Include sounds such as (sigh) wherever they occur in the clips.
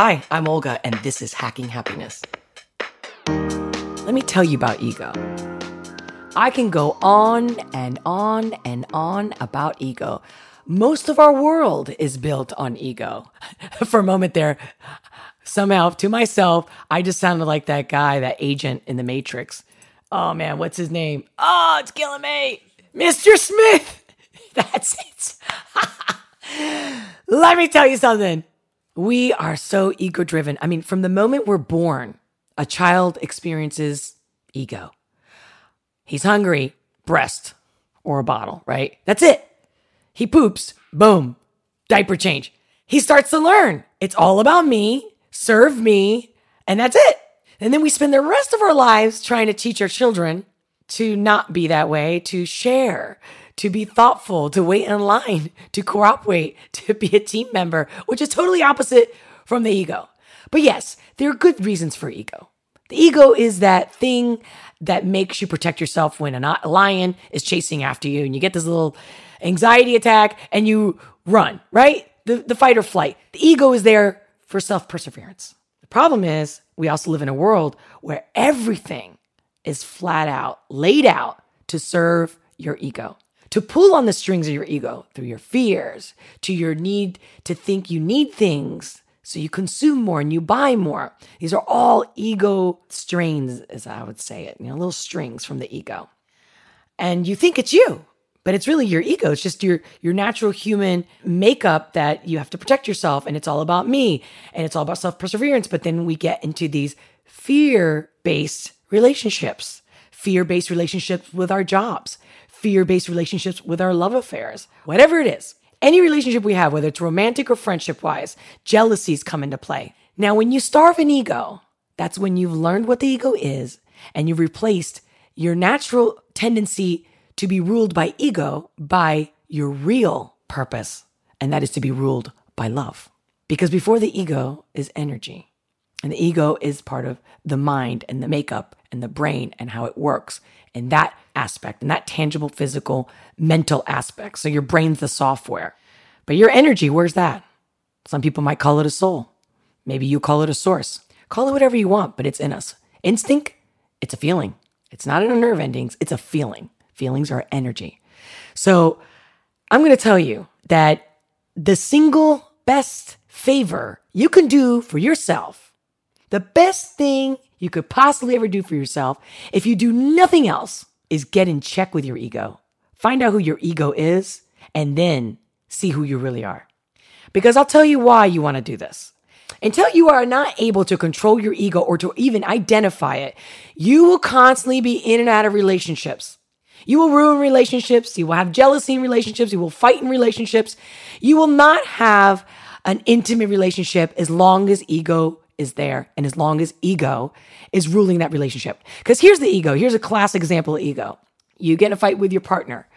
Hi, I'm Olga, and this is Hacking Happiness. Let me tell you about ego. I can go on and on and on about ego. Most of our world is built on ego. (laughs) For a moment there, somehow to myself, I just sounded like that guy, that agent in the Matrix. Oh man, what's his name? Oh, it's killing me. Mr. Smith. (laughs) That's it. (laughs) Let me tell you something. We are so ego driven. I mean, from the moment we're born, a child experiences ego. He's hungry, breast or a bottle, right? That's it. He poops, boom, diaper change. He starts to learn. It's all about me, serve me, and that's it. And then we spend the rest of our lives trying to teach our children to not be that way, to share, to be thoughtful, to wait in line, to cooperate, (laughs) to be a team member, which is totally opposite from the ego. But yes, there are good reasons for ego. The ego is that thing that makes you protect yourself when a lion is chasing after you and you get this little anxiety attack and you run, right? The, the fight or flight. The ego is there for self perseverance. The problem is, we also live in a world where everything is flat out laid out to serve your ego to pull on the strings of your ego through your fears, to your need to think you need things. So you consume more and you buy more. These are all ego strains, as I would say it, you know, little strings from the ego. And you think it's you, but it's really your ego. It's just your your natural human makeup that you have to protect yourself and it's all about me and it's all about self-perseverance, but then we get into these fear-based relationships, fear-based relationships with our jobs, fear based relationships with our love affairs, whatever it is. Any relationship we have, whether it's romantic or friendship wise, jealousies come into play. Now, when you starve an ego, that's when you've learned what the ego is and you've replaced your natural tendency to be ruled by ego by your real purpose, and that is to be ruled by love. Because before the ego is energy, and the ego is part of the mind and the makeup and the brain and how it works and that aspect and that tangible, physical, mental aspect. So your brain's the software. But your energy, where's that? Some people might call it a soul. Maybe you call it a source. Call it whatever you want, but it's in us. Instinct, it's a feeling. It's not in our nerve endings, it's a feeling. Feelings are energy. So I'm going to tell you that the single best favor you can do for yourself the best thing you could possibly ever do for yourself, if you do nothing else, is get in check with your ego. Find out who your ego is and then see who you really are. Because I'll tell you why you want to do this. Until you are not able to control your ego or to even identify it, you will constantly be in and out of relationships. You will ruin relationships. You will have jealousy in relationships. You will fight in relationships. You will not have an intimate relationship as long as ego is there and as long as ego is ruling that relationship. Because here's the ego. Here's a classic example of ego. You get in a fight with your partner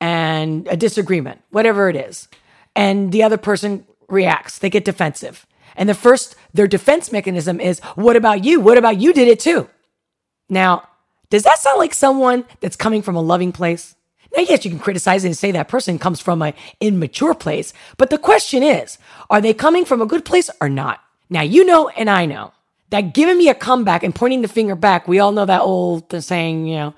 and a disagreement, whatever it is, and the other person reacts. They get defensive. And the first, their defense mechanism is, what about you? What about you did it too? Now, does that sound like someone that's coming from a loving place? Now, yes, you can criticize and say that person comes from an immature place, but the question is, are they coming from a good place or not? Now, you know, and I know that giving me a comeback and pointing the finger back, we all know that old saying, you know,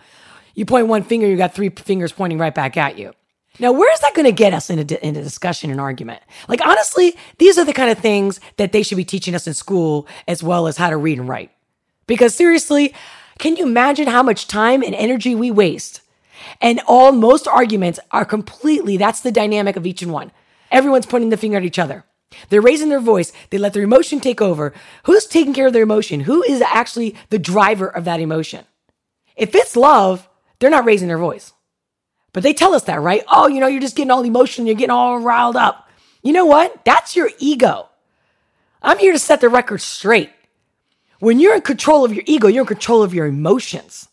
you point one finger, you got three fingers pointing right back at you. Now, where is that going to get us in a, in a discussion and argument? Like, honestly, these are the kind of things that they should be teaching us in school as well as how to read and write. Because seriously, can you imagine how much time and energy we waste? And all most arguments are completely, that's the dynamic of each and one. Everyone's pointing the finger at each other. They're raising their voice. They let their emotion take over. Who's taking care of their emotion? Who is actually the driver of that emotion? If it's love, they're not raising their voice. But they tell us that, right? Oh, you know, you're just getting all emotional. You're getting all riled up. You know what? That's your ego. I'm here to set the record straight. When you're in control of your ego, you're in control of your emotions.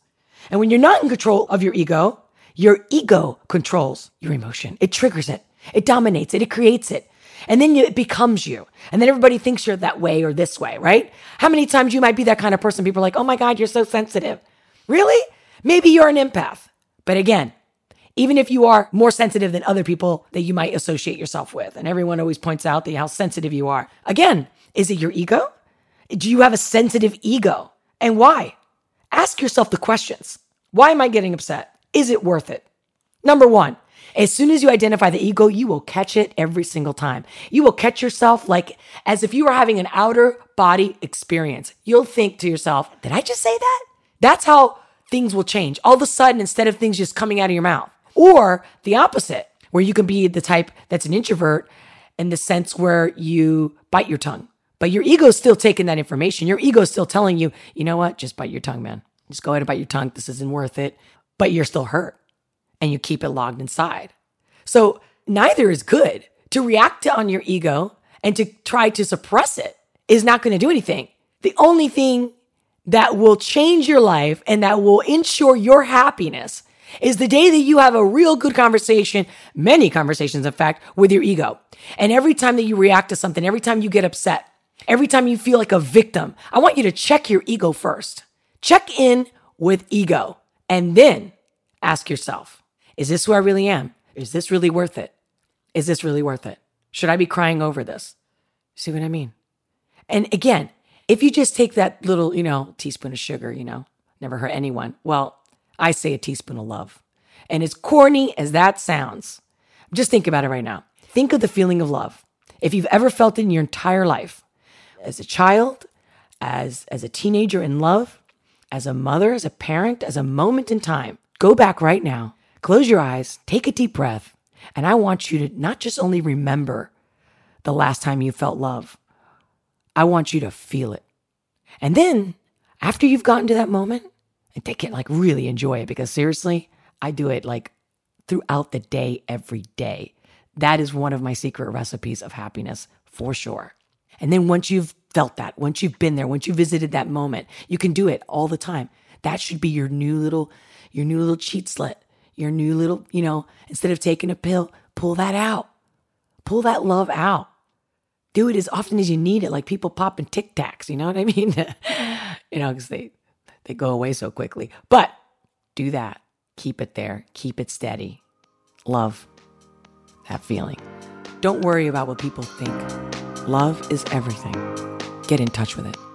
And when you're not in control of your ego, your ego controls your emotion. It triggers it. It dominates it. It creates it. And then it becomes you. And then everybody thinks you're that way or this way, right? How many times you might be that kind of person? People are like, oh my God, you're so sensitive. Really? Maybe you're an empath. But again, even if you are more sensitive than other people that you might associate yourself with. And everyone always points out how sensitive you are. Again, is it your ego? Do you have a sensitive ego? And why? Ask yourself the questions. Why am I getting upset? Is it worth it? Number one, as soon as you identify the ego, you will catch it every single time. You will catch yourself like as if you were having an outer body experience. You'll think to yourself, did I just say that? That's how things will change. All of a sudden, instead of things just coming out of your mouth, or the opposite, where you can be the type that's an introvert in the sense where you bite your tongue. But your ego's still taking that information. Your ego's still telling you, you know what? Just bite your tongue, man. Just go ahead and bite your tongue. This isn't worth it. But you're still hurt and you keep it logged inside. So neither is good. To react on your ego and to try to suppress it is not going to do anything. The only thing that will change your life and that will ensure your happiness is the day that you have a real good conversation, many conversations, in fact, with your ego. And every time that you react to something, every time you get upset, every time you feel like a victim, I want you to check your ego first. Check in with ego and then ask yourself, is this who I really am? Is this really worth it? Is this really worth it? Should I be crying over this? See what I mean? And again, if you just take that little, you know, teaspoon of sugar, you know, never hurt anyone. Well, I say a teaspoon of love. And as corny as that sounds, just think about it right now. Think of the feeling of love. If you've ever felt it in your entire life, as a child, as, as a teenager in love, as a mother, as a parent, as a moment in time, go back right now, close your eyes, take a deep breath, and I want you to not just only remember the last time you felt love, I want you to feel it. And then after you've gotten to that moment, and take it like really enjoy it because seriously, I do it like throughout the day, every day. That is one of my secret recipes of happiness for sure. And then once you've felt that, once you've been there, once you visited that moment, you can do it all the time. That should be your new little, your new little cheat slit, your new little, you know, instead of taking a pill, pull that out. Pull that love out. Do it as often as you need it, like people popping tic tacs, you know what I mean? (laughs) you know, because they they go away so quickly. But do that. Keep it there. Keep it steady. Love that feeling. Don't worry about what people think. Love is everything. Get in touch with it.